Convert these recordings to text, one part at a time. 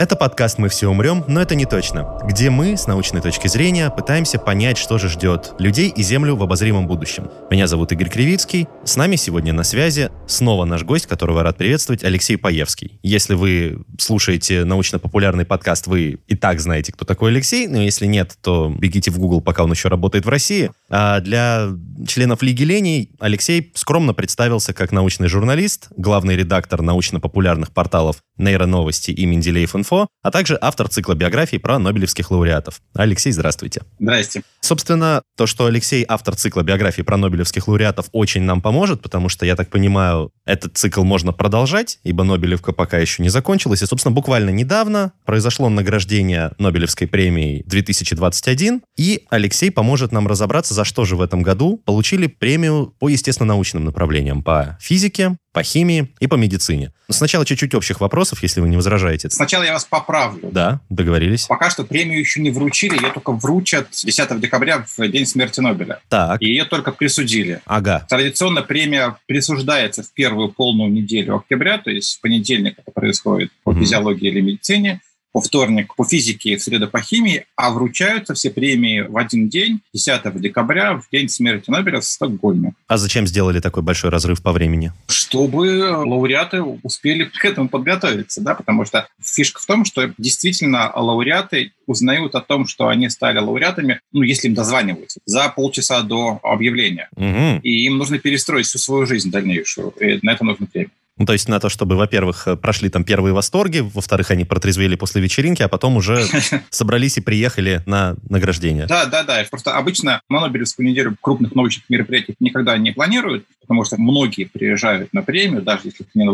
Это подкаст «Мы все умрем», но это не точно, где мы, с научной точки зрения, пытаемся понять, что же ждет людей и Землю в обозримом будущем. Меня зовут Игорь Кривицкий. С нами сегодня на связи снова наш гость, которого рад приветствовать, Алексей Паевский. Если вы слушаете научно-популярный подкаст, вы и так знаете, кто такой Алексей, но если нет, то бегите в Google, пока он еще работает в России. А для членов Лиги Леней Алексей скромно представился как научный журналист, главный редактор научно-популярных порталов «Нейроновости» и «Менделеев инфо», а также автор цикла биографий про нобелевских лауреатов. Алексей, здравствуйте. Здрасте. Собственно, то, что Алексей автор цикла биографий про нобелевских лауреатов, очень нам поможет, потому что, я так понимаю, этот цикл можно продолжать, ибо Нобелевка пока еще не закончилась. И, собственно, буквально недавно произошло награждение Нобелевской премии 2021, и Алексей поможет нам разобраться, за что же в этом году получили премию по естественно-научным направлениям, по физике, по химии и по медицине. Сначала чуть-чуть общих вопросов, если вы не возражаете. Сначала я вас поправлю. Да, договорились. Пока что премию еще не вручили, ее только вручат 10 декабря в день смерти Нобеля. Так. И ее только присудили. Ага. Традиционно премия присуждается в первую полную неделю октября, то есть в понедельник это происходит по физиологии или медицине, по вторник по физике, в среду по химии, а вручаются все премии в один день, 10 декабря, в день смерти Нобеля в Стокгольме. А зачем сделали такой большой разрыв по времени? чтобы лауреаты успели к этому подготовиться, да, потому что фишка в том, что действительно лауреаты узнают о том, что они стали лауреатами, ну, если им дозваниваются, за полчаса до объявления. Угу. И им нужно перестроить всю свою жизнь дальнейшую, и на это нужно время. Ну, то есть на то, чтобы, во-первых, э, прошли там первые восторги, во-вторых, они протрезвели после вечеринки, а потом уже собрались и приехали на награждение. Да, да, да. Просто обычно на Нобелевскую неделю крупных научных мероприятий никогда не планируют, потому что многие приезжают на премию, даже если это не.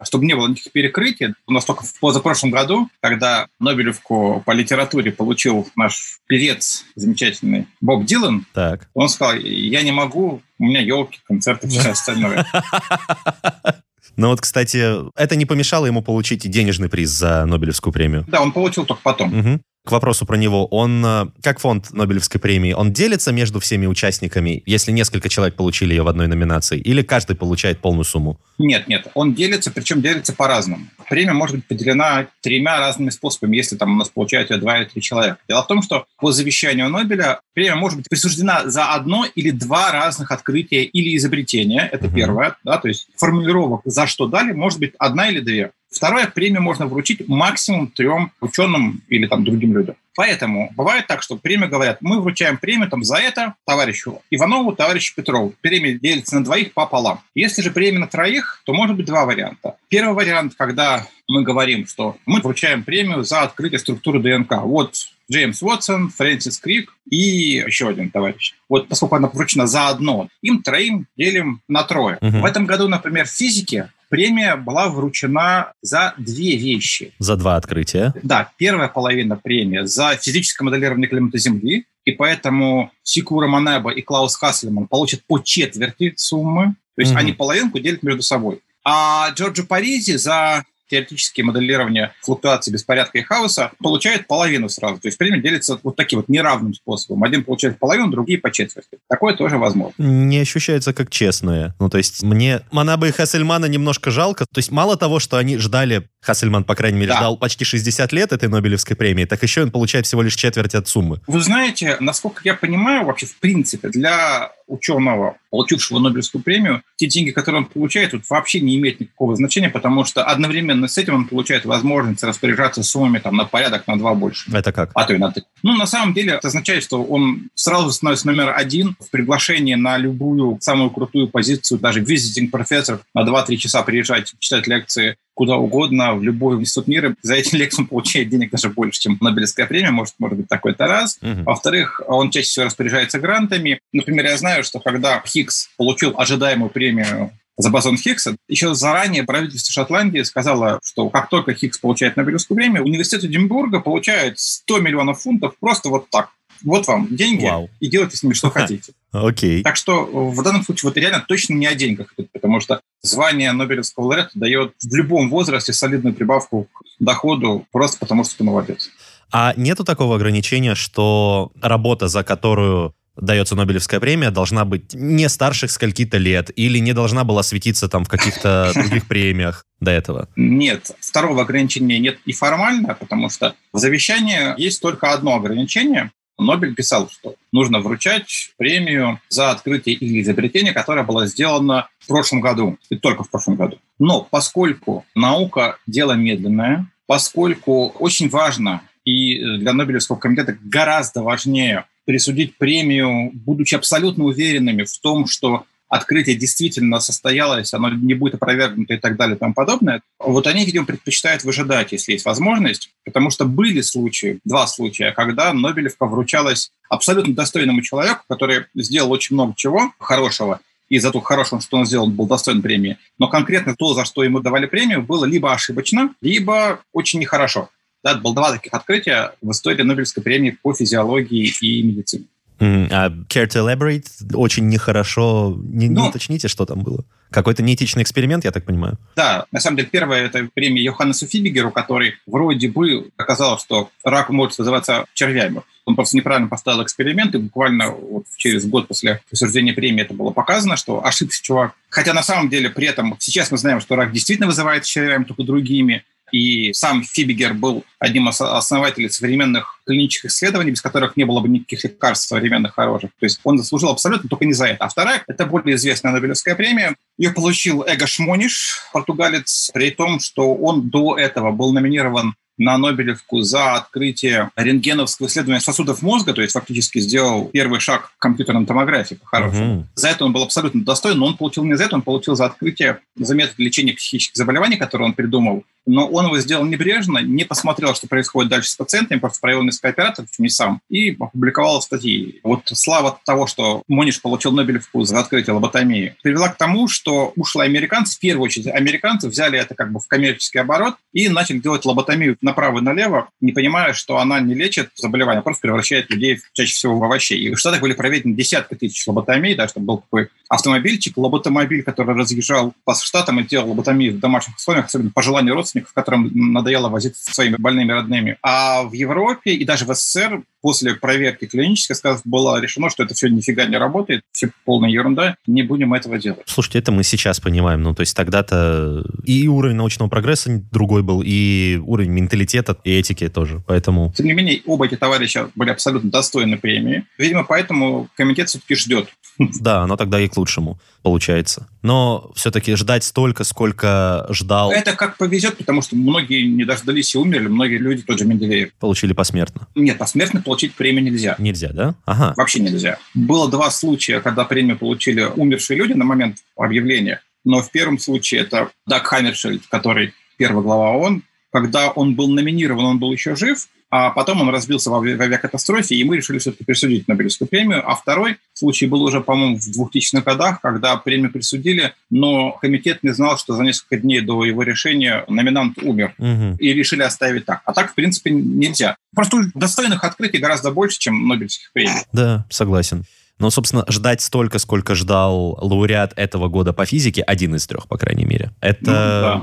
А чтобы не было никаких перекрытий, у нас только в позапрошлом году, когда Нобелевку по литературе получил наш певец замечательный Боб Дилан, Так. он сказал, я не могу, у меня елки, концерты, все остальное. Ну вот, кстати, это не помешало ему получить денежный приз за Нобелевскую премию. Да, он получил только потом. Мгм. К вопросу про него, он, э, как фонд Нобелевской премии, он делится между всеми участниками, если несколько человек получили ее в одной номинации, или каждый получает полную сумму? Нет, нет, он делится, причем делится по-разному. Премия может быть поделена тремя разными способами, если там у нас получают ее два или три человека. Дело в том, что по завещанию Нобеля премия может быть присуждена за одно или два разных открытия или изобретения. Это Мгм. первое, да, то есть формулировок за что дали может быть одна или две. Второе, премию можно вручить максимум трем ученым или там другим людям. Поэтому бывает так, что премию говорят, мы вручаем премию там, за это товарищу Иванову, товарищу Петрову. Премия делится на двоих пополам. Если же премия на троих, то может быть два варианта. Первый вариант, когда мы говорим, что мы вручаем премию за открытие структуры ДНК. Вот Джеймс Уотсон, Фрэнсис Крик и еще один товарищ. Вот поскольку она вручена заодно, им троим делим на трое. Мгм. В этом году, например, в физике премия была вручена за две вещи. За два открытия. Да, первая половина премии за физическое моделирование климата Земли, и поэтому Сикура Манеба и Клаус Хассельман получат по четверти суммы, то есть Мгм. они половинку делят между собой. А Джорджо Паризи за теоретические моделирование флуктуации беспорядка и хаоса получает половину сразу. То есть премия делится вот таким вот неравным способом. Один получает половину, другие по четверти. Такое тоже возможно. Не ощущается как честное. Ну, то есть мне Манаба и Хассельмана немножко жалко. То есть мало того, что они ждали, Хассельман, по крайней мере, Да. ждал почти 60 лет этой Нобелевской премии, так еще он получает всего лишь четверть от суммы. Вы знаете, насколько я понимаю, вообще в принципе для ученого, получившего Нобелевскую премию, те деньги, которые он получает, тут вообще не имеют никакого значения, потому что одновременно с этим он получает возможность распоряжаться суммами там, на порядок на два больше. Это как? А то и на три. Ну, на самом деле, это означает, что он сразу становится номер один в приглашении на любую самую крутую позицию, даже visiting профессор на 2-3 часа приезжать, читать лекции куда угодно, в любой институт мира. За эти лекции он получает денег даже больше, чем Нобелевская премия, может, может быть, такой-то раз. Мгм. Во-вторых, он чаще всего распоряжается грантами. Например, я знаю, что когда Хиггс получил ожидаемую премию за бозон Хиггса. Еще заранее правительство Шотландии сказало, что как только Хиггс получает Нобелевскую премию, университет Эдинбурга получает 100 миллионов фунтов просто вот так вот вам деньги, Вау. и делайте с ними что хотите. Окей. Так что в данном случае вот реально точно не о деньгах, потому что звание Нобелевского лауреата дает в любом возрасте солидную прибавку к доходу, просто потому что ты молодец. А нету такого ограничения, что работа, за которую дается Нобелевская премия, должна быть не старших скольки-то лет или не должна была светиться там в каких-то других премиях до этого? Нет, второго ограничения нет и формально, потому что в завещании есть только одно ограничение. Нобель писал, что нужно вручать премию за открытие или изобретение, которое было сделано в прошлом году, и только в прошлом году. Но поскольку наука – дело медленное, поскольку очень важно и для Нобелевского комитета гораздо важнее присудить премию, будучи абсолютно уверенными в том, что открытие действительно состоялось, оно не будет опровергнуто и так далее и тому подобное, вот они, видимо, предпочитают выжидать, если есть возможность, потому что были случаи, два случая, когда Нобелевка вручалась абсолютно достойному человеку, который сделал очень много чего хорошего, и за то хорошего, что он сделал, он был достоин премии. Но конкретно то, за что ему давали премию, было либо ошибочно, либо очень нехорошо. Да, было два таких открытия в истории Нобелевской премии по физиологии и медицине. Mm, а care to elaborate? Очень нехорошо. Не, ну, не уточните, что там было? Какой-то неэтичный эксперимент, я так понимаю? Да, на самом деле первая это премия Йоханнесу Фибигеру, который вроде бы оказалось, что рак может вызываться червями. Он просто неправильно поставил эксперимент, и буквально вот через год после присуждения премии это было показано, что ошибся чувак. Хотя на самом деле при этом сейчас мы знаем, что рак действительно вызывает червями, только другими. И сам Фибигер был одним из основателей современных клинических исследований, без которых не было бы никаких лекарств современных хороших. То есть он заслужил абсолютно только не за это. А вторая — это более известная Нобелевская премия. Ее получил Эго Шмониш, португалец, при том, что он до этого был номинирован на Нобелевку за открытие рентгеновского исследования сосудов мозга, то есть фактически сделал первый шаг к компьютерной томографии по-хорошему. Угу. За это он был абсолютно достоин, но он получил не за это, он получил за открытие, за метод лечения психических заболеваний, который он придумал. Но он его сделал небрежно, не посмотрел, что происходит дальше с пациентами, просто провел несколько операций, не сам, и опубликовал статьи. Вот слава того, что Мониш получил Нобелевку за открытие лоботомии, привела к тому, что ушлые американцы, в первую очередь американцы, взяли это как бы в коммерческий оборот и начали делать лоботомию направо и налево, не понимая, что она не лечит заболевания, а просто превращает людей чаще всего в овощей. И в Штатах были проведены десятки тысяч лоботомий, да, чтобы был такой автомобильчик, лоботомобиль, который разъезжал по штатам и делал лоботомию в домашних условиях, особенно по желанию родственников, которым надоело возиться со своими больными родными. А в Европе и даже в СССР после проверки клинической было решено, что это все нифига не работает, все полная ерунда, не будем этого делать. Слушайте, это мы сейчас понимаем. Ну, то есть тогда-то и уровень научного прогресса другой был, и уровень менталитета и этики тоже. Поэтому... Тем не менее, оба эти товарища были абсолютно достойны премии. Видимо, поэтому комитет все-таки ждет. Да, оно тогда и к лучшему получается. Но все-таки ждать столько, сколько ждал... Это как повезет, потому что многие не дождались и умерли, многие люди, тот же Менделеев. Получили посмертно. Нет, посмертно получить премию нельзя. Нельзя, да? Ага. Вообще нельзя. Было два случая, когда премию получили умершие люди на момент объявления. Но в первом случае это Даг Хаммершельд, который первый глава ООН. Когда он был номинирован, он был еще жив, а потом он разбился в авиакатастрофе, и мы решили все-таки присудить Нобелевскую премию. А второй случай был уже, по-моему, в 2000-х годах, когда премию присудили, но комитет не знал, что за несколько дней до его решения номинант умер, угу. и решили оставить так. А так, в принципе, нельзя. Просто достойных открытий гораздо больше, чем Нобелевских премий. Да, согласен. Но, собственно, ждать столько, сколько ждал лауреат этого года по физике, один из трех, по крайней мере, это ну,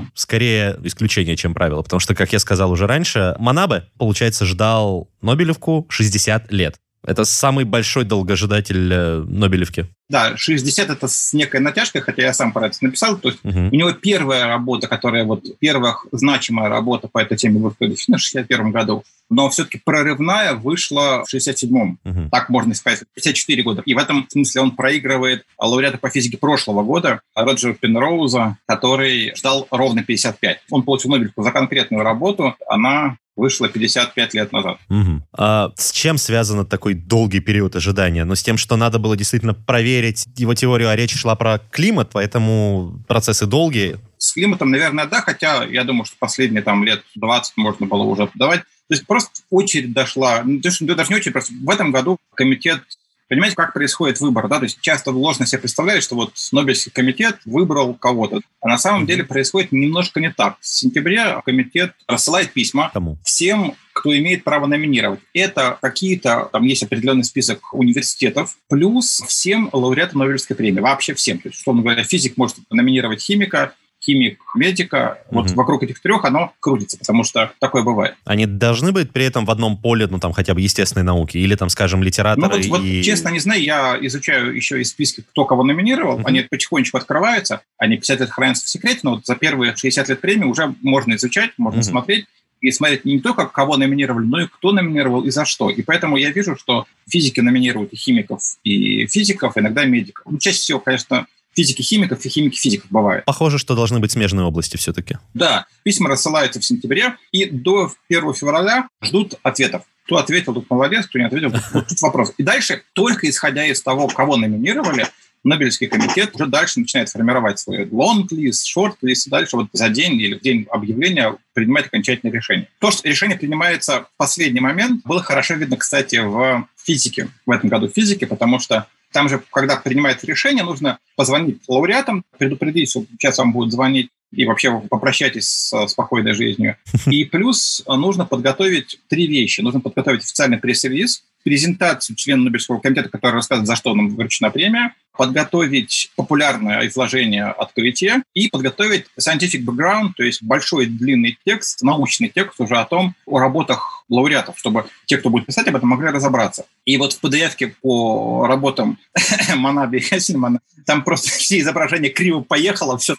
да. скорее исключение, чем правило. Потому что, как я сказал уже раньше, Манабе, получается, ждал Нобелевку 60 лет. Это самый большой долгожидатель э, Нобелевки. Да, 60 это с некой натяжкой, хотя я сам про это написал. То есть uh-huh. у него первая работа, которая вот первая значимая работа по этой теме выходит в 61 году, но все-таки прорывная вышла в 67-м. Uh-huh. Так можно сказать, 54 года. И в этом смысле он проигрывает лауреата по физике прошлого года Роджера Пенроуза, который ждал ровно 55. Он получил Нобелевку за конкретную работу. Она вышла 55 лет назад. Угу. А с чем связан такой долгий период ожидания? Ну, с тем, что надо было действительно проверить его теорию, а речь шла про климат, поэтому процессы долгие. С климатом, наверное, да, хотя я думаю, что последние там лет 20 можно было уже подавать. То есть просто очередь дошла. Ну, есть, даже не очередь, просто в этом году комитет Понимаете, как происходит выбор, да? То есть часто ложно себе представляют, что вот Нобелевский комитет выбрал кого-то. А на самом деле происходит немножко не так. В сентябре комитет рассылает письма Кому? всем кто имеет право номинировать. Это какие-то, там есть определенный список университетов, плюс всем лауреатам Нобелевской премии, вообще всем. То есть, условно говоря, физик может номинировать химика, химик, медика, угу. вот вокруг этих трех оно крутится, потому что такое бывает. Они должны быть при этом в одном поле, ну там хотя бы естественной науки, или там, скажем, литераторы ну, вот, и... вот честно не знаю, я изучаю еще из списка, кто кого номинировал, угу. они потихонечку открываются, они 50 лет хранятся в секрете, но вот за первые 60 лет премии уже можно изучать, можно угу. смотреть, и смотреть не только, кого номинировали, но и кто номинировал и за что. И поэтому я вижу, что физики номинируют и химиков, и физиков, иногда медиков. Ну, чаще всего, конечно, физики химиков и химики физиков бывает. Похоже, что должны быть смежные области все-таки. Да, письма рассылаются в сентябре, и до 1 февраля ждут ответов. Кто ответил, тут молодец, кто не ответил, вот тут вопрос. И дальше, только исходя из того, кого номинировали, Нобелевский комитет уже дальше начинает формировать свой лонг-лист, шорт-лист, и дальше вот за день или в день объявления принимает окончательное решение. То, что решение принимается в последний момент, было хорошо видно, кстати, в физике, в этом году в физике, потому что там же, когда принимается решение, нужно позвонить лауреатам, предупредить, что сейчас вам будут звонить, и вообще попрощайтесь с спокойной жизнью. И плюс нужно подготовить три вещи. Нужно подготовить официальный пресс-релиз, презентацию члена Нобелевского комитета, который рассказывает, за что нам вручена премия, подготовить популярное изложение от комитета и подготовить scientific background, то есть большой длинный текст, научный текст уже о том, о работах лауреатов, чтобы те, кто будет писать об этом, могли разобраться. И вот в PDF по работам Манаби и Хессельмана там просто все изображения криво поехало, все.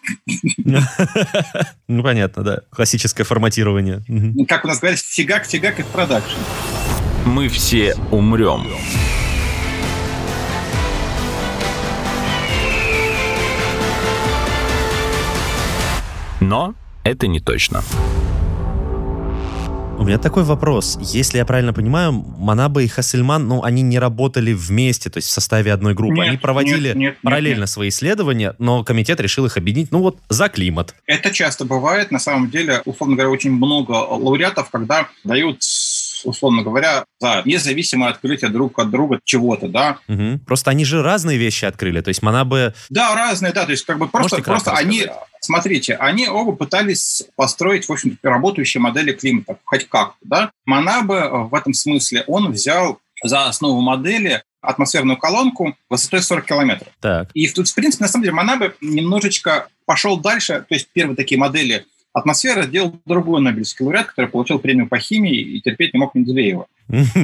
Ну, понятно, да. Классическое форматирование. Как у нас говорят, фигак-фигак и в production мы все умрем. Но это не точно. У меня такой вопрос. Если я правильно понимаю, Манабе и Хассельман, ну, они не работали вместе, то есть в составе одной группы. Нет, они проводили нет, нет, параллельно нет, свои исследования, но комитет решил их объединить, ну, вот, за климат. Это часто бывает. На самом деле, условно говоря, очень много лауреатов, когда дают условно говоря, за независимое открытие друг от друга чего-то, да. Угу. Просто они же разные вещи открыли, то есть Манабы... Да, разные, да, то есть как бы просто, просто они... Смотрите, они оба пытались построить, в общем работающие модели климата, хоть как да. Манабе в этом смысле, он взял за основу модели атмосферную колонку высотой 40 километров. Так. И тут, в принципе, на самом деле, Манабе немножечко пошел дальше, то есть первые такие модели Атмосфера сделал другой Нобелевский лауреат, который получил премию по химии и терпеть не мог Менделеева.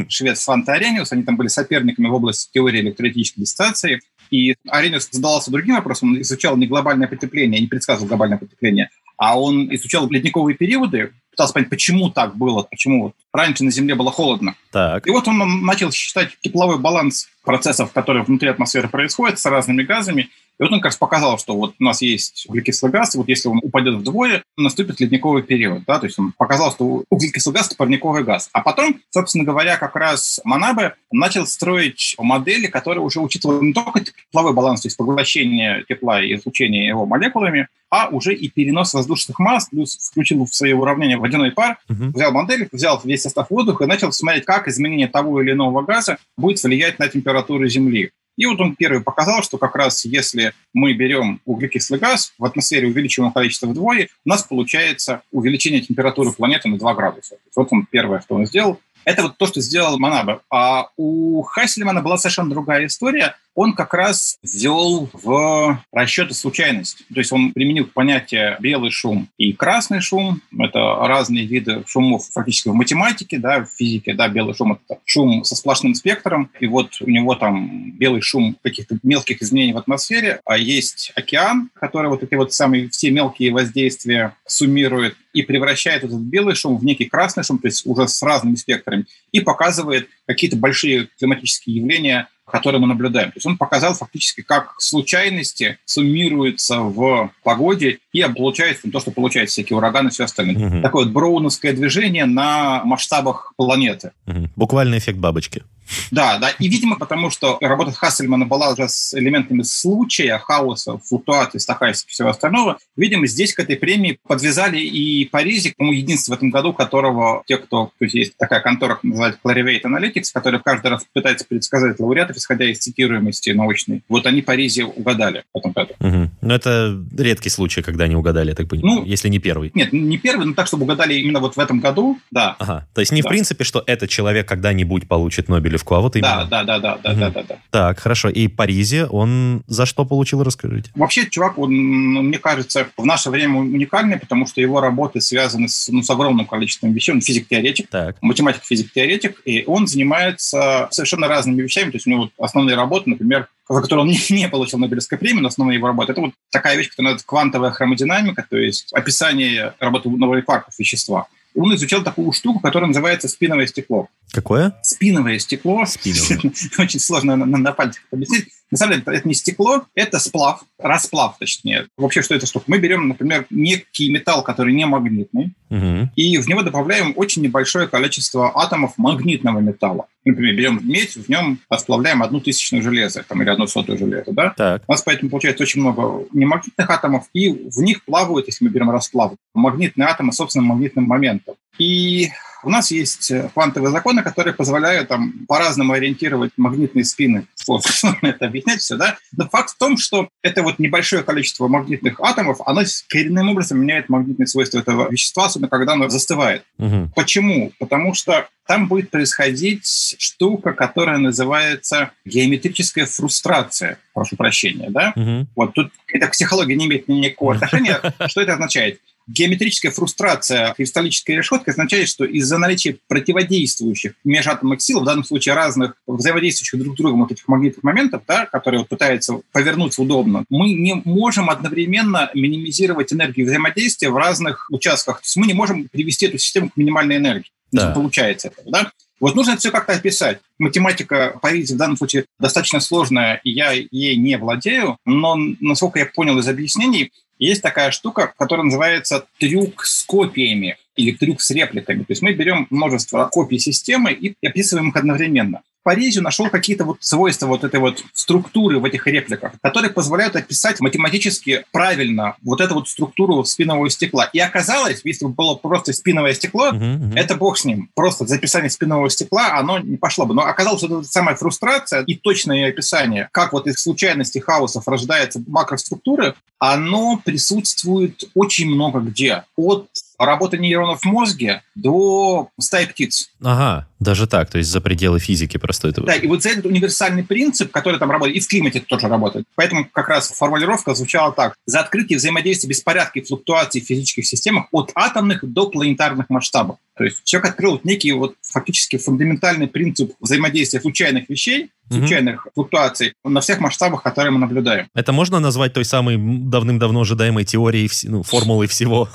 Швед Сванте Арениус, они там были соперниками в области теории электролитической дистанции. И Арениус задавался другим вопросом, он изучал не глобальное потепление, не предсказывал глобальное потепление, а он изучал ледниковые периоды, пытался понять, почему так было, почему раньше на Земле было холодно. Так. И вот он начал считать тепловой баланс процессов, которые внутри атмосферы происходят с разными газами, и вот он как раз показал, что вот у нас есть углекислый газ, и вот если он упадет вдвое, наступит ледниковый период. Да? То есть он показал, что углекислый газ – это парниковый газ. А потом, собственно говоря, как раз Манабе начал строить модели, которые уже учитывали не только тепловой баланс, то есть поглощение тепла и излучение его молекулами, а уже и перенос воздушных масс, плюс включил в свое уравнение водяной пар, uh-huh. взял модель, взял весь состав воздуха и начал смотреть, как изменение того или иного газа будет влиять на температуру Земли. И вот он первый показал, что как раз если мы берем углекислый газ, в атмосфере увеличиваем количество вдвое, у нас получается увеличение температуры планеты на 2 градуса. Вот он первое, что он сделал. Это вот то, что сделал Манабе. А у Хайсельмана была совершенно другая история – он как раз ввел в расчеты случайность. То есть он применил понятие белый шум и красный шум. Это разные виды шумов фактически в математике, да, в физике. Да, белый шум — это шум со сплошным спектром. И вот у него там белый шум каких-то мелких изменений в атмосфере. А есть океан, который вот эти вот самые все мелкие воздействия суммирует и превращает этот белый шум в некий красный шум, то есть уже с разными спектрами, и показывает какие-то большие климатические явления, которые мы наблюдаем. То есть он показал фактически, как случайности суммируются в погоде и получается то, что получается всякие ураганы и все остальное. Угу. Такое вот броуновское движение на масштабах планеты. Угу. Буквально эффект бабочки. Да, да. И, видимо, потому что работа Хассельмана была уже с элементами случая, хаоса, флуктуации, стахастики и всего остального, видимо, здесь к этой премии подвязали и Паризи, по единственный в этом году, которого те, кто... То есть есть такая контора, называется Clarivate Analytics, которая каждый раз пытается предсказать лауреатов, исходя из цитируемости научной. Вот они Паризи угадали в этом году. Угу. Но это редкий случай, когда они угадали, я так понимаю, ну, если не первый. Нет, не первый, но так, чтобы угадали именно вот в этом году, да. Ага. То есть не да. в принципе, что этот человек когда-нибудь получит Нобелевку, а вот именно... Да, да, да, да, угу. да, да, да. Так, хорошо. И Паризи, он за что получил, расскажите? Вообще, чувак, он, ну, мне кажется, в наше время уникальный, потому что его работы связаны с, ну, с огромным количеством вещей. Он физик-теоретик, математик-физик-теоретик, и он занимается совершенно разными вещами. То есть у него основные работы, например, за которую он не, не получил Нобелевской премии, но основная его работа. Это вот такая вещь, которая называется квантовая хромодинамика, то есть описание работы новых кварков вещества. Он изучал такую штуку, которая называется спиновое стекло. Какое? Спиновое стекло. Спиновое. Очень сложно на, на, на пальцах объяснить. На самом деле, это не стекло, это сплав, расплав, точнее. Вообще, что это штука? Мы берем, например, некий металл, который не магнитный, угу. и в него добавляем очень небольшое количество атомов магнитного металла. Например, берем медь, в нем расплавляем одну тысячную железа, там, или одну сотую железа, да? Так. У нас поэтому получается очень много немагнитных атомов, и в них плавают, если мы берем расплав, магнитные атомы собственным магнитным моментом. И у нас есть э, квантовые законы, которые позволяют там по-разному ориентировать магнитные спины. Сложно это объяснять все, да? Но факт в том, что это вот небольшое количество магнитных атомов, оно коренным образом меняет магнитные свойства этого вещества, особенно когда оно застывает. Угу. Почему? Потому что там будет происходить штука, которая называется геометрическая фрустрация. Прошу прощения, да? Угу. Вот тут эта психология не имеет никакого отношения. Что это означает? Геометрическая фрустрация кристаллической решетки означает, что из-за наличия противодействующих межатомных сил, в данном случае разных взаимодействующих друг с другом вот этих магнитных моментов, да, которые вот пытаются повернуться удобно, мы не можем одновременно минимизировать энергию взаимодействия в разных участках. То есть мы не можем привести эту систему к минимальной энергии. Да. Не получается этого, да? Вот нужно это все как-то описать. Математика Паризи в данном случае достаточно сложная, и я ей не владею, но, насколько я понял из объяснений, есть такая штука, которая называется трюк с копиями или трюк с репликами. То есть мы берем множество копий системы и описываем их одновременно. Паризю нашел какие-то вот свойства вот этой вот структуры в этих репликах, которые позволяют описать математически правильно вот эту вот структуру спинового стекла. И оказалось, если бы было просто спиновое стекло, uh-huh, uh-huh. это бог с ним. Просто записание спинового стекла, оно не пошло бы. Но оказалось, что это самая фрустрация и точное описание, как вот из случайности хаосов рождается макроструктуры, оно присутствует очень много где. От работы нейронов в мозге до стаи птиц. Ага, даже так, то есть за пределы физики просто это... Да, и вот за этот универсальный принцип, который там работает, и в климате тоже работает. Поэтому как раз формулировка звучала так. За открытие взаимодействия беспорядка и флуктуаций в физических системах от атомных до планетарных масштабов. То есть человек открыл некий вот фактически фундаментальный принцип взаимодействия случайных вещей, случайных mm-hmm. флуктуаций на всех масштабах, которые мы наблюдаем. Это можно назвать той самой давным-давно ожидаемой теорией, ну, формулой всего?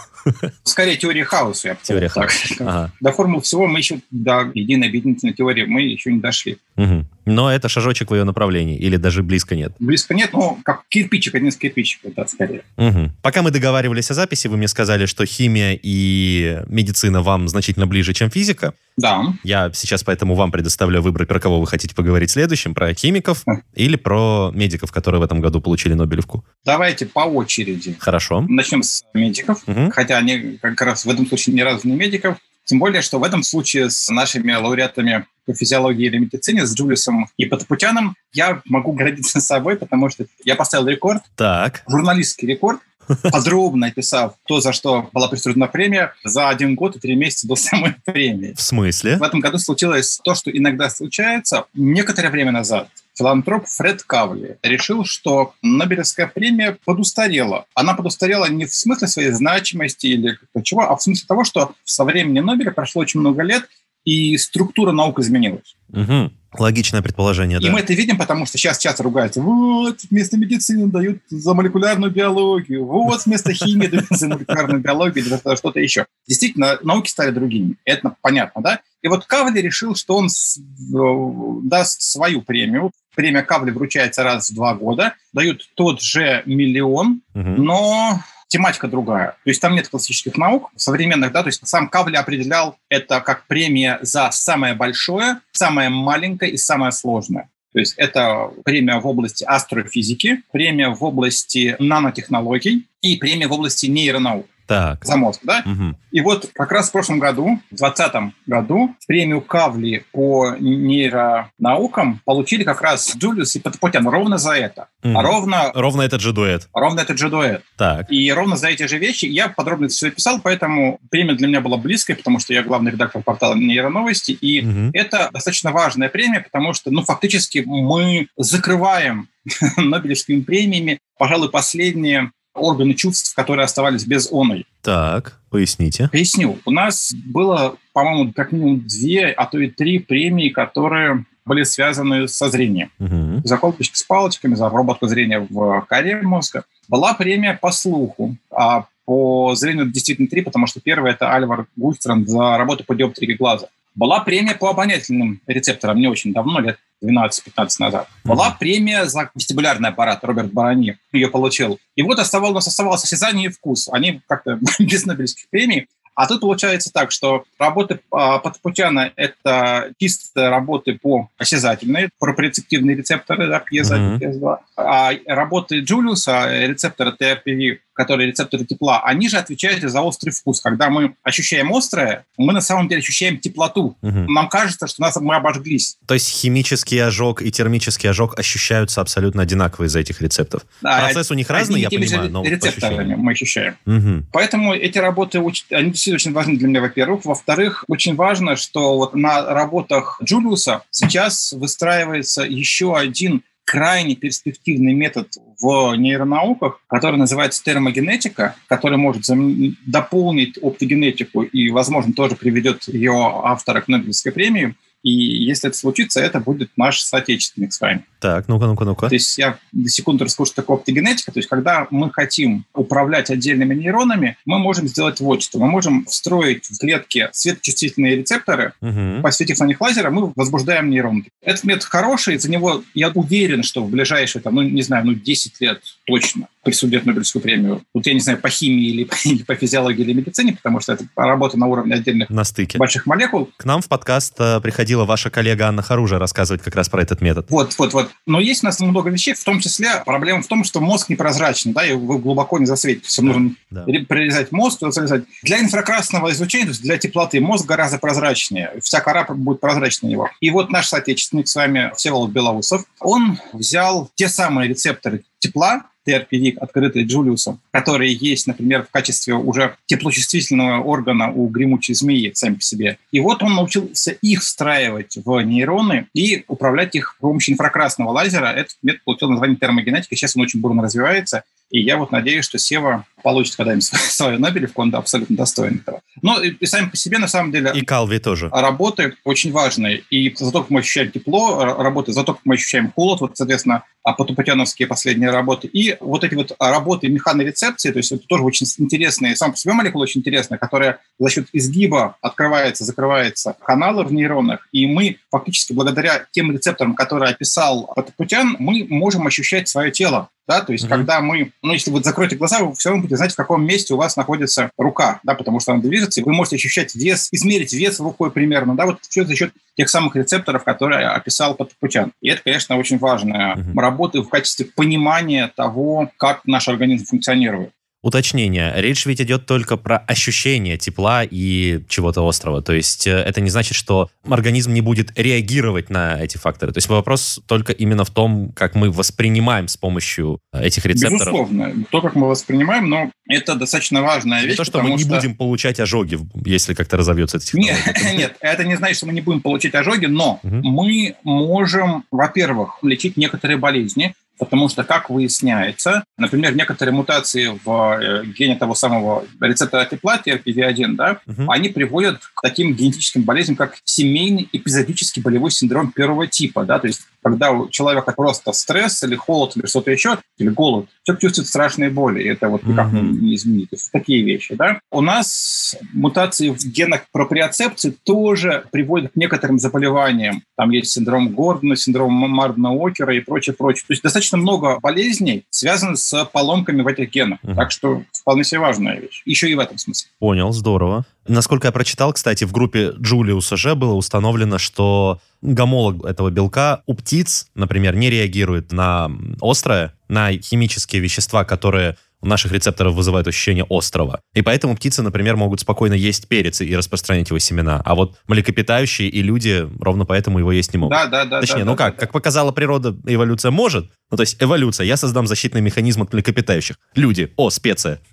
Скорее теория хаоса, я бы Теория хаоса. Ага. До формулы всего мы еще, до единой объединительной теории мы еще не дошли. Угу. Но это шажочек в ее направлении, или даже близко нет? Близко нет, но как кирпичик, один из кирпичиков, да, скорее. Угу. Пока мы договаривались о записи, вы мне сказали, что химия и медицина вам значительно ближе, чем физика. Да. Я сейчас поэтому вам предоставляю выбрать, про кого вы хотите поговорить следующим, про химиков а. или про медиков, которые в этом году получили Нобелевку. Давайте по очереди. Хорошо. Начнем с медиков, угу. хотя они как раз в этом случае ни разу не медиков. Тем более, что в этом случае с нашими лауреатами по физиологии или медицине, с Джулисом и Потапутяном, я могу гордиться собой, потому что я поставил рекорд. Так. Журналистский рекорд подробно описав то, за что была присуждена премия, за один год и три месяца до самой премии. В смысле? В этом году случилось то, что иногда случается. Некоторое время назад филантроп Фред Кавли решил, что Нобелевская премия подустарела. Она подустарела не в смысле своей значимости или чего, а в смысле того, что со времени Нобеля прошло очень много лет, и структура наук изменилась. Угу. Логичное предположение, и да. И мы это видим, потому что сейчас часто ругаются. Вот, вместо медицины дают за молекулярную биологию. Вот, вместо химии дают за молекулярную биологию за что-то еще. Действительно, науки стали другими. Это понятно, да? И вот Кавли решил, что он э, даст свою премию. Премия Кавли вручается раз в два года. Дают тот же миллион, но тематика другая. То есть там нет классических наук современных, да, то есть сам Кавли определял это как премия за самое большое, самое маленькое и самое сложное. То есть это премия в области астрофизики, премия в области нанотехнологий и премия в области нейронаук так. за мозг, да? Угу. И вот как раз в прошлом году, в 2020 году, премию Кавли по нейронаукам получили как раз Джулиус и Патапутян ровно за это. А ровно, Ровно этот же дуэт. ровно этот же дуэт. Так. И ровно за эти же вещи я подробно все писал, поэтому премия для меня была близкой, потому что я главный редактор портала «Нейроновости», и Мгм. это достаточно важная премия, потому что, ну, фактически мы закрываем Нобелевскими премиями, пожалуй, последние органы чувств, которые оставались без оной. Так, поясните. Поясню. У нас было, по-моему, как минимум две, а то и три премии, которые были связаны со зрением. Мгм. За колбочки с палочками, за обработку зрения в коре мозга. Была премия по слуху, а по зрению действительно три, потому что первая – это Альвар Гульстран за работу по диоптрике глаза. Была премия по обонятельным рецепторам не очень давно, лет 12-15 назад. Была премия за вестибулярный аппарат, Роберт Барани ее получил. И вот оставал, у нас оставалось осязание и вкус. Они как-то без Нобелевских премий. А тут получается так, что работы а, Патапутяна – это чисто работы по осязательной, пропрецептивные рецепторы, да, PS1, Мгм. PS2. А работы Джулиуса, э, рецепторы TRPV, которые рецепторы тепла, они же отвечают за острый вкус. Когда мы ощущаем острое, мы на самом деле ощущаем теплоту. Мгм. Нам кажется, что нас, мы обожглись. То есть химический ожог и термический ожог ощущаются абсолютно одинаково из этих рецептов. Да, Процесс у них разный, я понимаю, но рецепторами мы ощущаем. Мгм. Поэтому эти работы, они действительно очень важны для меня, во-первых. Во-вторых, очень важно, что вот на работах Джулиуса сейчас выстраивается еще один крайне перспективный метод в нейронауках, который называется термогенетика, который может замен- дополнить оптогенетику и, возможно, тоже приведет ее автора к Нобелевской премии. И если это случится, это будет наш соотечественник с вами. Так, ну-ка, ну-ка, ну-ка. То есть я на секунду расскажу, что такое оптогенетика. То есть когда мы хотим управлять отдельными нейронами, мы можем сделать вот что. Мы можем встроить в клетке светочувствительные рецепторы, Мгм. посветив на них лазером, мы возбуждаем нейронки. Этот метод хороший, за него я уверен, что в ближайшие, там, ну, не знаю, ну, 10 лет точно присудят Нобелевскую премию. Вот я не знаю, по химии или, или по физиологии или медицине, потому что это работа на уровне отдельных На стыке. больших молекул. К нам в подкаст э, приходила ваша коллега Анна Харужа рассказывать как раз про этот метод. Вот, вот, вот. Но есть у нас много вещей, в том числе проблема в том, что мозг непрозрачный, да, и вы глубоко не засветите. Все нужно Да. ре- прорезать мозг, залезать. Для инфракрасного излучения, то есть для теплоты, мозг гораздо прозрачнее. Вся кора будет прозрачнее его. И вот наш соотечественник с вами, Всеволод Белоусов, он взял те самые рецепторы тепла, TRPV, открытые Джулиусом, которые есть, например, в качестве уже теплочувствительного органа у гремучей змеи сами по себе. И вот он научился их встраивать в нейроны и управлять их с помощью инфракрасного лазера. Этот метод получил название термогенетика. Сейчас он очень бурно развивается. И я вот надеюсь, что Сева получит когда-нибудь свою Нобелевку, он абсолютно достоин этого. Но и, и сами по себе, на самом деле, И Калви тоже. работы очень важные. И за то, как мы ощущаем тепло, работы за то, как мы ощущаем холод, вот, соответственно, а потупотяновские последние работы. И вот эти вот работы механорецепции, то есть это тоже очень интересные, сам по себе молекула очень интересная, которая за счет изгиба открывается, закрывается каналы в нейронах, и мы фактически благодаря тем рецепторам, которые описал Потапутян, мы можем ощущать свое тело. Да, то есть, Мгм. когда мы, ну, если вы закроете глаза, вы все равно будете знать, в каком месте у вас находится рука, да, потому что она движется, и вы можете ощущать вес, измерить вес рукой примерно, да, вот все за счет тех самых рецепторов, которые описал Потапутян. И это, конечно, очень важная Мгм. работа в качестве понимания того, как наш организм функционирует. Уточнение. Речь ведь идет только про ощущение тепла и чего-то острого. То есть э, это не значит, что организм не будет реагировать на эти факторы. То есть вопрос только именно в том, как мы воспринимаем с помощью э, этих рецепторов. Безусловно, то, как мы воспринимаем, но это достаточно важная вещь. Не то, что мы не будем получать ожоги, если как-то разовьется эта Нет, технология. нет, это не значит, что мы не будем получить ожоги, но Мгм. мы можем, во-первых, лечить некоторые болезни, потому что, как выясняется, например, некоторые мутации в э, гене того самого рецептора тепла, TRPV1, да, Мгм. они приводят к таким генетическим болезням, как семейный эпизодический болевой синдром первого типа, да, то есть когда у человека просто стресс или холод или что-то еще, или голод, человек чувствует страшные боли, и это вот никак Мгм. не, не изменить. То есть такие вещи, да. У нас мутации в генах проприоцепции тоже приводят к некоторым заболеваниям. Там есть синдром Гордона, синдром Мардена Окера и прочее, прочее. То есть достаточно достаточно много болезней связано с поломками в этих генах. Мгм. Так что вполне себе важная вещь. Еще и в этом смысле. Понял, здорово. Насколько я прочитал, кстати, в группе Джулиуса же было установлено, что гомолог этого белка у птиц, например, не реагирует на острое, на химические вещества, которые у наших рецепторов вызывают ощущение острого. И поэтому птицы, например, могут спокойно есть перец и распространять его семена. А вот млекопитающие и люди ровно поэтому его есть не могут. Да, да, да. Точнее, да, ну да, как, да. как показала природа, эволюция может. Ну, то есть эволюция. Я создам защитный механизм от млекопитающих. Люди. О, специя.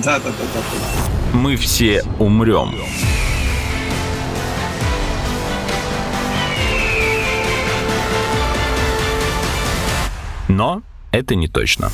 Да, да, да, да. Мы все умрем. Но это не точно.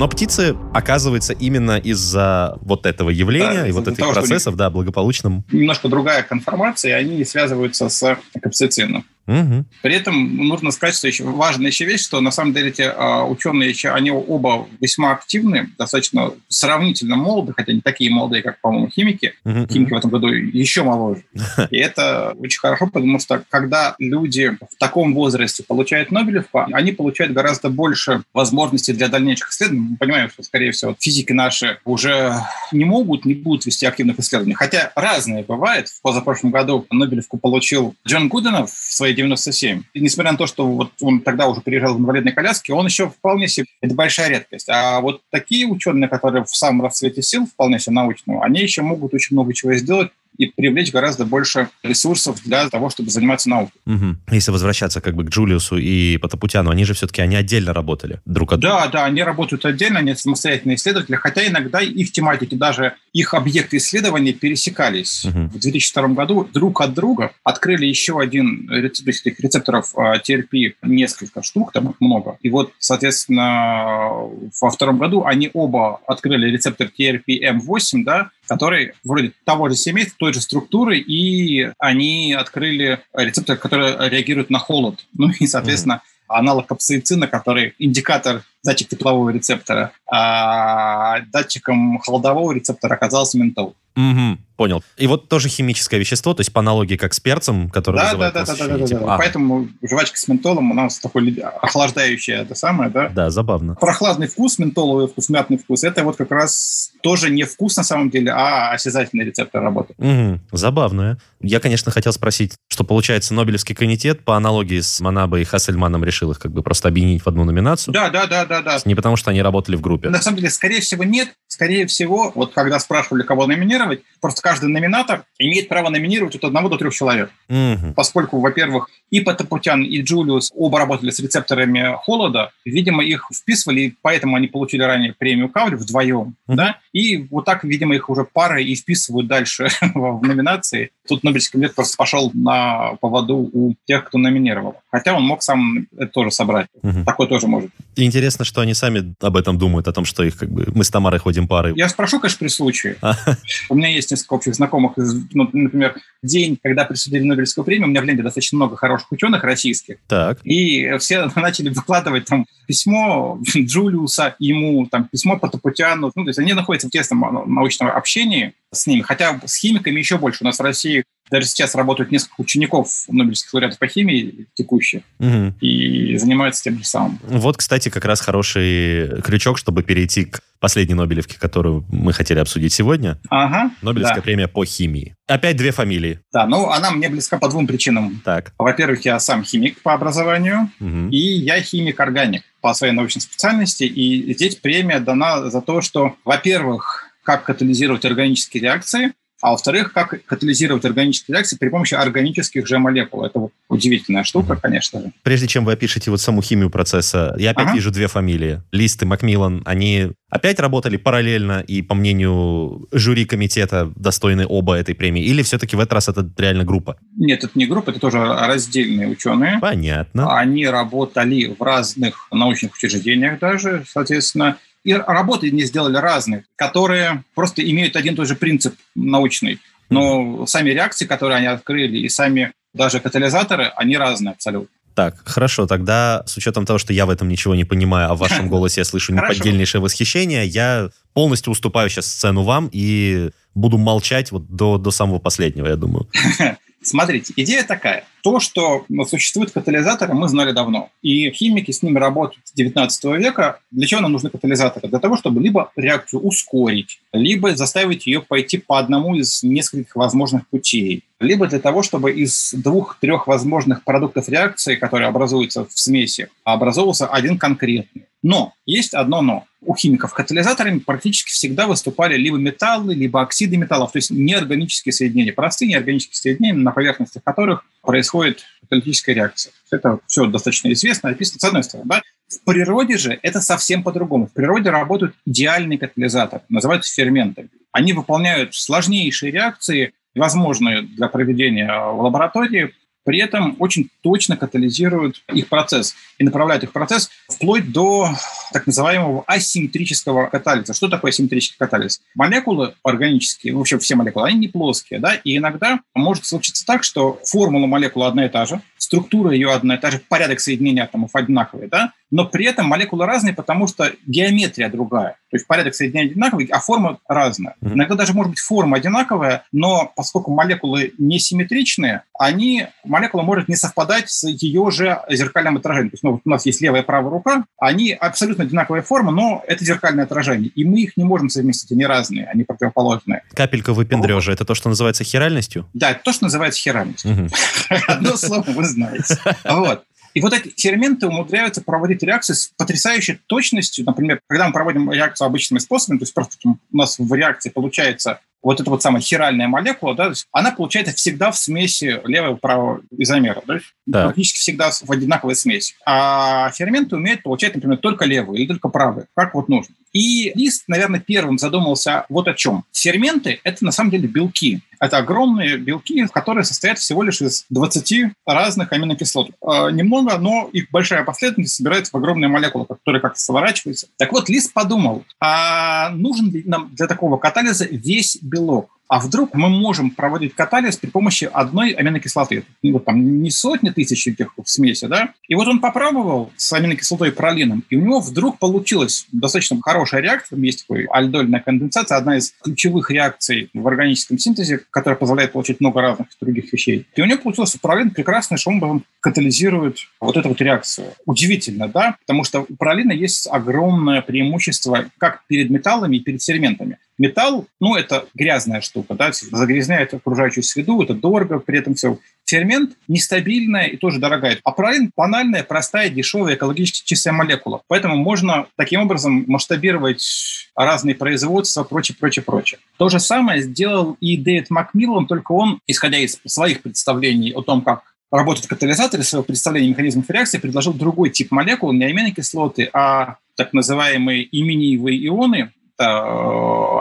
Но птицы, оказывается, именно из-за вот этого явления Да, и вот этих того, процессов, да, благополучным. Немножко другая конформация, и они связываются с капсицином. Мгм. При этом нужно сказать, что еще важная еще вещь, что на самом деле эти а, ученые еще, они оба весьма активны, достаточно сравнительно молоды, хотя не такие молодые, как, по-моему, химики. Мгм. Химики в этом году еще моложе. И это очень хорошо, потому что когда люди в таком возрасте получают Нобелевку, они получают гораздо больше возможностей для дальнейших исследований. Мы понимаем, что, скорее всего, физики наши уже не могут, не будут вести активных исследований. Хотя разные бывает. В позапрошлом году Нобелевку получил Джон Гуденов в своей 97. И несмотря на то, что вот он тогда уже приезжал в инвалидной коляске, он еще вполне себе... Это большая редкость. А вот такие ученые, которые в самом расцвете сил, вполне себе научного, они еще могут очень много чего сделать и привлечь гораздо больше ресурсов для того, чтобы заниматься наукой. Мгм. Если возвращаться как бы к Джулиусу и Потапутяну, они же все-таки, они отдельно работали друг от друга. Да, да, они работают отдельно, они самостоятельные исследователи, хотя иногда их тематики, даже их объекты исследования пересекались. Мгм. В 2002 году друг от друга открыли еще один рецептор, этих рецепторов а, TRP, несколько штук, там их много. И вот, соответственно, во втором году они оба открыли рецептор TRP-M8, да, который вроде того же семейства, той же структуры, и они открыли рецептор, который реагирует на холод. Ну и, соответственно, аналог капсаицина, который индикатор датчик теплового рецептора, а датчиком холодового рецептора оказался ментол. Мгм. Понял. И вот тоже химическое вещество, то есть по аналогии как с перцем, который Да, вызывает да, да, да, да, да, тепла. да. А, Поэтому жвачка с ментолом у нас такой охлаждающее это самое, да. Да, забавно. Прохладный вкус, ментоловый вкус, мятный вкус, это вот как раз тоже не вкус на самом деле, а осязательный рецептор работы. Мгм. Забавно. Я, конечно, хотел спросить, что получается Нобелевский комитет по аналогии с Манабо и Хассельманом решил их как бы просто объединить в одну номинацию. Да, да, да, да, да. Не потому, что они работали в группе. На самом деле, скорее всего, нет. Скорее всего, вот когда спрашивали, кого номинировать, просто каждый номинатор имеет право номинировать от одного до трех человек. Мгм. Поскольку, во-первых, и Потапутян, и Джулиус оба работали с рецепторами холода, видимо, их вписывали, и поэтому они получили ранее премию Кавли вдвоем, Мгм. да, и вот так, видимо, их уже пары и вписывают дальше в номинации. Тут Нобелевский комитет просто пошел на поводу у тех, кто номинировал. Хотя он мог сам это тоже собрать. Мгм. Такое тоже может. И интересно, что они сами об этом думают, о том, что их как бы мы с Тамарой ходим парой. Я спрошу, конечно, при случае. А. У меня есть несколько общих знакомых. ну, например, день, когда присудили Нобелевскую премию, у меня в ленте достаточно много хороших ученых российских. Так. И все начали выкладывать там письмо Джулиуса ему, там письмо Потапутяну. Ну, то есть они находятся в тесном а, научном общении с ними. Хотя с химиками еще больше. У нас в России даже сейчас работают несколько учеников Нобелевских лауреатов по химии текущих Мгм. и занимаются тем же самым. Вот, кстати, как раз хороший крючок, чтобы перейти к последней Нобелевке, которую мы хотели обсудить сегодня. Ага. Нобелевская да. премия по химии. Опять две фамилии. Да, ну она мне близка по двум причинам. Так. Во-первых, я сам химик по образованию, Мгм. и я химик-органик по своей научной специальности. И здесь премия дана за то, что, во-первых, как катализировать органические реакции, а во-вторых, как катализировать органические реакции при помощи органических же молекул. Это вот удивительная штука, конечно же. Прежде чем вы опишете вот саму химию процесса, я опять Ага. вижу две фамилии. Лист и Макмиллан. Они опять работали параллельно и, по мнению жюри комитета, достойны оба этой премии? Или все-таки в этот раз это реально группа? Нет, это не группа, это тоже раздельные ученые. Понятно. Они работали в разных научных учреждениях даже, соответственно. И работы не сделали разные, которые просто имеют один и тот же принцип научный. Но сами реакции, которые они открыли, и сами даже катализаторы, они разные абсолютно. Так, хорошо, тогда с учетом того, что я в этом ничего не понимаю, а в вашем голосе я слышу неподдельнейшее восхищение, я полностью уступаю сейчас сцену вам и буду молчать вот до, до самого последнего, я думаю. Смотрите, идея такая. То, что существуют катализаторы, мы знали давно. И химики с ними работают с 19 века. Для чего нам нужны катализаторы? Для того, чтобы либо реакцию ускорить, либо заставить ее пойти по одному из нескольких возможных путей либо для того, чтобы из двух-трех возможных продуктов реакции, которые образуются в смеси, образовался один конкретный. Но есть одно но. У химиков катализаторами практически всегда выступали либо металлы, либо оксиды металлов, то есть неорганические соединения, простые неорганические соединения, на поверхности которых происходит каталитическая реакция. Это все достаточно известно, описано с одной стороны. Да? В природе же это совсем по-другому. В природе работают идеальные катализаторы, называются ферменты. Они выполняют сложнейшие реакции, возможные для проведения в лаборатории, при этом очень точно катализируют их процесс и направляют их процесс вплоть до так называемого асимметрического катализа. Что такое асимметрический катализ? Молекулы органические, в общем, все молекулы, они не плоские, да, и иногда может случиться так, что формула молекулы одна и та же, структура ее одна и та же, порядок соединения атомов одинаковый, да, но при этом молекулы разные, потому что геометрия другая. То есть порядок соединения одинаковый, а форма разная. Mm-hmm. Иногда даже может быть форма одинаковая, но поскольку молекулы несимметричные, они, молекула может не совпадать с ее же зеркальным отражением. То есть ну, вот у нас есть левая и правая рука, они абсолютно одинаковая форма, но это зеркальное отражение. И мы их не можем совместить, они разные, они противоположные. Капелька выпендрежа, это то, что называется хиральностью? Да, это то, что называется хиральностью. Одно слово вы знаете. Вот. И вот эти ферменты умудряются проводить реакции с потрясающей точностью. Например, когда мы проводим реакцию обычными способами, то есть просто у нас в реакции получается вот эта вот самая хиральная молекула, да, она получается всегда в смеси левого и правого изомера, да, да. практически всегда в одинаковой смеси. А ферменты умеют получать, например, только левую или только правую, как вот нужно. И Лист, наверное, первым задумался вот о чем. Ферменты – это на самом деле белки. Это огромные белки, которые состоят всего лишь из 20 разных аминокислот. Э, немного, но их большая последовательность собирается в огромные молекулы, которые как-то сворачиваются. Так вот, Лист подумал, а нужен ли нам для такого катализа весь белок? А вдруг мы можем проводить катализ при помощи одной аминокислоты? Ну, вот там не сотни тысяч этих смеси, да? И вот он попробовал с аминокислотой пролином, и у него вдруг получилась достаточно хорошая реакция. Есть такой альдольная конденсация, одна из ключевых реакций в органическом синтезе, которая позволяет получить много разных других вещей. И у него получился пролин прекрасный, что он катализирует вот эту вот реакцию. Удивительно, да? Потому что у пролина есть огромное преимущество как перед металлами и перед ферментами. Металл, ну, это грязная штука, да, загрязняет окружающую среду, это дорого, при этом все. Фермент нестабильная и тоже дорогая. А пролин банальная, простая, дешевая, экологически чистая молекула. Поэтому можно таким образом масштабировать разные производства, прочее, прочее, прочее. То же самое сделал и Дэвид Макмиллан, только он, исходя из своих представлений о том, как работают катализаторы, своего представления механизмов реакции, предложил другой тип молекул, не аминокислоты, а так называемые имениевые ионы, э,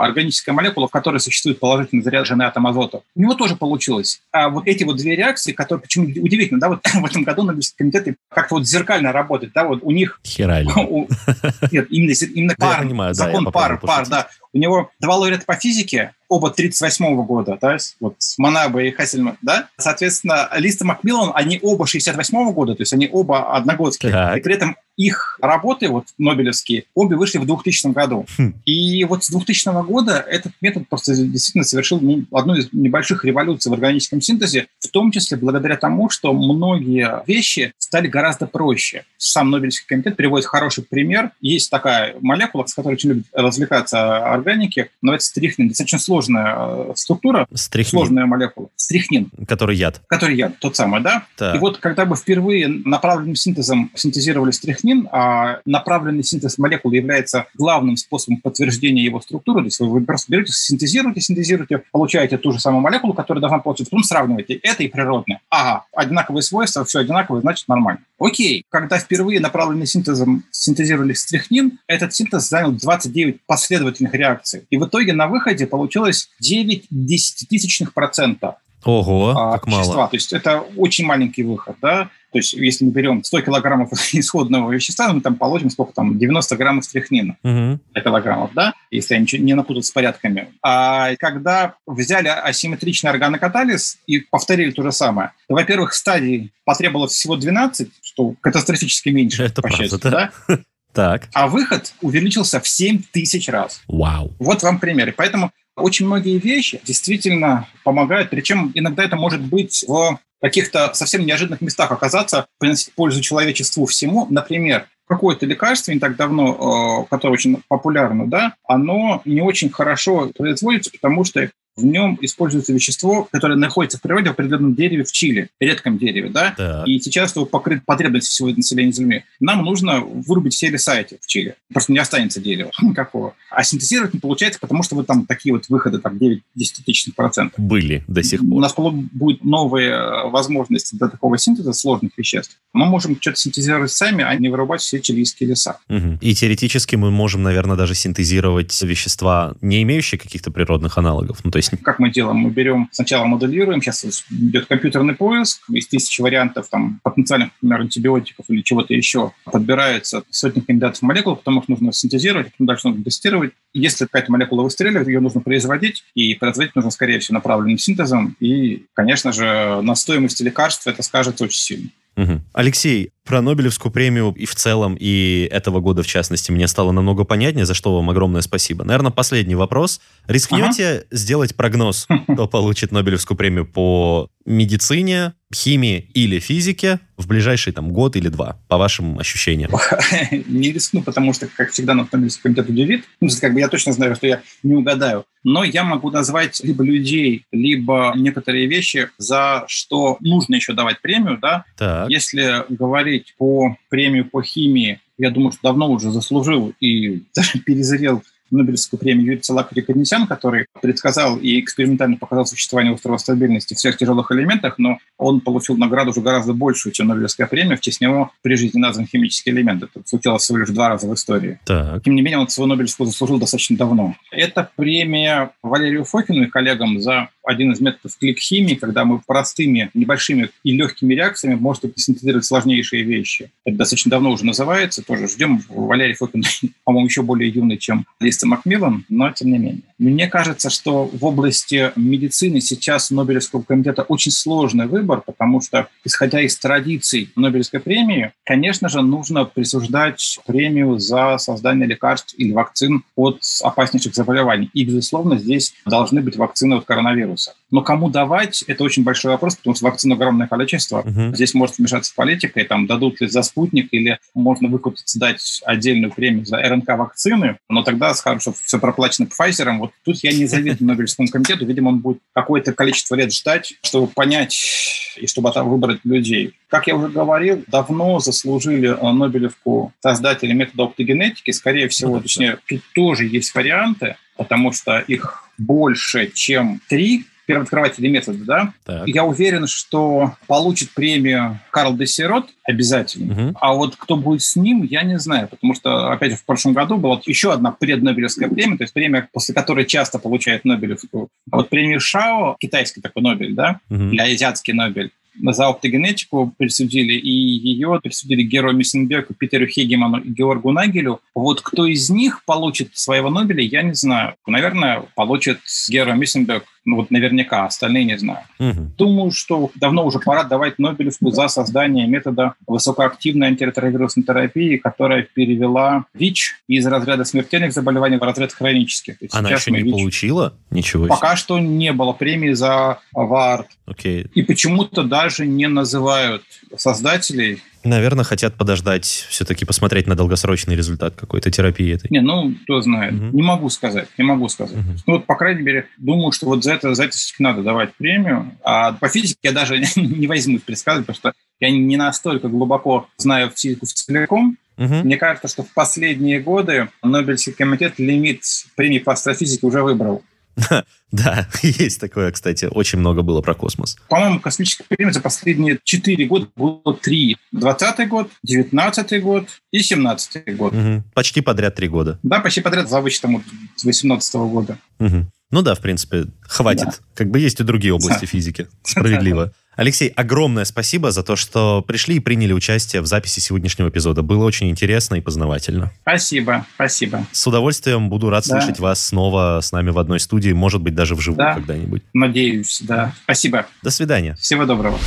органическая молекула, в которой существует положительно заряженный атом азота. У него тоже получилось. А вот эти вот две реакции, которые, почему удивительно, да, вот в этом году Нобелевские комитеты как-то вот зеркально работают, да, вот у них... Херально. Нет, именно, именно пар, закон пар, пар, да. У него два лауреата по физике, оба 38 года, да, вот Манаба и Хассельман, да. Соответственно, Лист и Макмиллан, они оба 68 года, то есть они оба одногодские. Так. И при этом их работы, вот Нобелевские, обе вышли в 2000 году. Хм. И вот с 2000 года этот метод просто действительно совершил ну, одну из небольших революций в органическом синтезе, в том числе благодаря тому, что многие вещи стали гораздо проще. Сам Нобелевский комитет приводит хороший пример. Есть такая молекула, с которой очень любят развлекаться органики, называется стрихнин. Достаточно сложная э, структура, стрихнин. сложная молекула. Стрихнин. Который яд. Который яд, тот самый, да? Так. И вот когда бы впервые направленным синтезом синтезировали стрихнин, а направленный синтез молекулы является главным способом подтверждения его структуры, то есть вы просто берете, синтезируете, синтезируете, получаете ту же самую молекулу, которая должна получиться, потом сравниваете это и природное. Ага, одинаковые свойства, все одинаковое, значит нормально. Окей, когда впервые направленный синтезом синтезировали стрихнин, этот синтез занял 29 последовательных реакций. И в итоге на выходе получилось 9 десятитысячных процента. Ого, а, как вещества. мало. То есть это очень маленький выход, да. То есть если мы берем 100 килограммов исходного вещества, мы там положим сколько там, 90 граммов стрихнина угу. килограммов, да, если я ничего не напутал с порядками. А когда взяли асимметричный органокатализ и повторили то же самое, то, во-первых, стадий потребовалось всего 12, что катастрофически меньше, Это по правда, счастью, да? да? Так. А выход увеличился в 7 тысяч раз. Вау. Вот вам примеры. Поэтому очень многие вещи действительно помогают, причем иногда это может быть в каких-то совсем неожиданных местах оказаться, приносить пользу человечеству всему. Например, какое-то лекарство не так давно, э, которое очень популярно, да, оно не очень хорошо производится, потому что в нем используется вещество, которое находится в природе в определенном дереве в Чили, редком дереве, да, Так. и сейчас, чтобы покрыть потребности всего населения Земли, нам нужно вырубить все леса эти в Чили. Просто не останется дерева никакого. А синтезировать не получается, потому что вот там такие вот выходы, там 9 десятитысячных процентов. Были до сих У пор. нас будут новые э, возможности для такого синтеза сложных веществ. Мы можем что-то синтезировать сами, а не вырубать все чилийские леса. Мгм. И теоретически мы можем, наверное, даже синтезировать вещества, не имеющие каких-то природных аналогов. Ну, то есть Как мы делаем? Мы берем, сначала моделируем, сейчас идет компьютерный поиск, из тысячи вариантов там, потенциальных, например, антибиотиков или чего-то еще, подбираются сотни кандидатов молекул, потому что нужно синтезировать, потом дальше нужно тестировать. Если какая-то молекула выстреливает, ее нужно производить, и производить нужно, скорее всего, направленным синтезом, и, конечно же, на стоимости лекарства это скажется очень сильно. Мгм. Алексей, про Нобелевскую премию и в целом, и этого года в частности, мне стало намного понятнее, за что вам огромное спасибо. Наверное, последний вопрос. Рискнете сделать прогноз, кто получит Нобелевскую премию по медицине, химии или физике в ближайший там год или два, по вашим ощущениям? не рискну, потому что, как всегда, на Нобелевский комитет удивит. Ну, как бы я точно знаю, что я не угадаю. Но я могу назвать либо людей, либо некоторые вещи, за что нужно еще давать премию. Да? Так. Если говорить по премию по химии, я думаю, что давно уже заслужил и даже перезрел Нобелевскую премию Юрий Целак Реконесян, который предсказал и экспериментально показал существование острова стабильности в сверхтяжелых элементах, но он получил награду уже гораздо большую, чем Нобелевская премия. В честь него при жизни назван химический элемент. Это случилось всего лишь два раза в истории. Так. Тем не менее, он свою Нобелевскую заслужил достаточно давно. Это премия Валерию Фокину и коллегам за один из методов клик-химии, когда мы простыми, небольшими и легкими реакциями можем синтезировать сложнейшие вещи. Это достаточно давно уже называется, тоже ждем. Валерий Фокин, по-моему, еще более юный, чем Листа Макмиллан, но тем не менее. Мне кажется, что в области медицины сейчас Нобелевского комитета очень сложный выбор, потому что, исходя из традиций Нобелевской премии, конечно же, нужно присуждать премию за создание лекарств или вакцин от опаснейших заболеваний. И, безусловно, здесь должны быть вакцины от коронавируса. Но кому давать, это очень большой вопрос, потому что вакцин огромное количество. Мгм. Здесь может вмешаться политика, и там дадут ли за спутник, или можно выкупиться, дать отдельную премию за РНК-вакцины, но тогда скажут, что все проплачено Pfizer. Вот тут я не завидую Нобелевскому комитету. Видимо, он будет какое-то количество лет ждать, чтобы понять и чтобы там выбрать людей. Как я уже говорил, давно заслужили э, Нобелевку создатели метода оптогенетики. Скорее всего, Да, точнее, тут тоже есть варианты, потому что их больше, чем три первооткрыватели метода, да, Так. я уверен, что получит премию Карл Дессерот обязательно. Мгм. А вот кто будет с ним, я не знаю, потому что, опять же, в прошлом году была еще одна преднобелевская премия, то есть премия, после которой часто получает Нобелевскую. А вот премию Шао, китайский такой Нобель, да, Мгм. или азиатский Нобель, за оптогенетику присудили, и ее присудили Геру Миссенбергу, Питеру Хегеману и Георгу Нагелю. Вот кто из них получит своего Нобеля, я не знаю. Наверное, получит Геру Миссенберг, ну вот наверняка, остальные не знаю. Мгм. Думаю, что давно уже пора давать Нобелевку за создание метода высокоактивной антиретровирусной терапии, которая перевела ВИЧ из разряда смертельных заболеваний в разряд хронических. Есть Она еще не ВИЧ- получила? Ничего. Пока что не было премии за ВАРТ. Окей. И почему-то даже не называют создателей. Наверное, хотят подождать, все-таки посмотреть на долгосрочный результат какой-то терапии этой. Не, ну, кто знает. Мгм. Не могу сказать, не могу сказать. Мгм. Ну, вот, по крайней мере, думаю, что вот за это, за это надо давать премию. А по физике я даже не возьмусь предсказывать, потому что я не настолько глубоко знаю физику целиком. Мгм. Мне кажется, что в последние годы Нобелевский комитет лимит премии по астрофизике уже выбрал. Да, есть такое, кстати. Очень много было про космос. По-моему, космическая премия за последние четыре года было три. 20 год, 19 год и 17 год. Мгм. Почти подряд три года. Да, почти подряд за вычетом вот с 18 года. Мгм. Ну да, в принципе, хватит. Да. Как бы есть и другие области физики. Справедливо. Алексей, огромное спасибо за то, что пришли и приняли участие в записи сегодняшнего эпизода. Было очень интересно и познавательно. Спасибо, спасибо. С удовольствием буду рад Да. слышать вас снова с нами в одной студии, может быть, даже вживую Да. когда-нибудь. Надеюсь, да. Спасибо. До свидания. Всего доброго.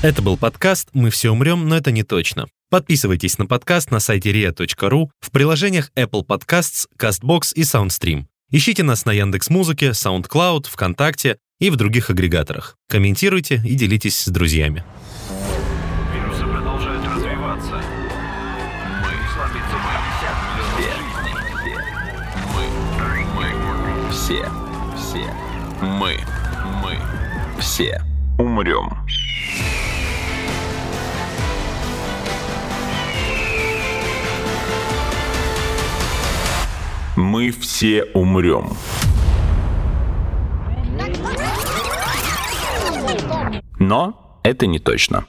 Это был подкаст «Мы все умрем, но это не точно». Подписывайтесь на подкаст на сайте ria.ru, в приложениях Apple Podcasts, CastBox и SoundStream. Ищите нас на Яндекс.Музыке, SoundCloud, ВКонтакте и в других агрегаторах. Комментируйте и делитесь с друзьями. Вирусы продолжают развиваться. Мы Мы, мы, все, все, мы, мы, все умрем. Мы все умрем. Но это не точно.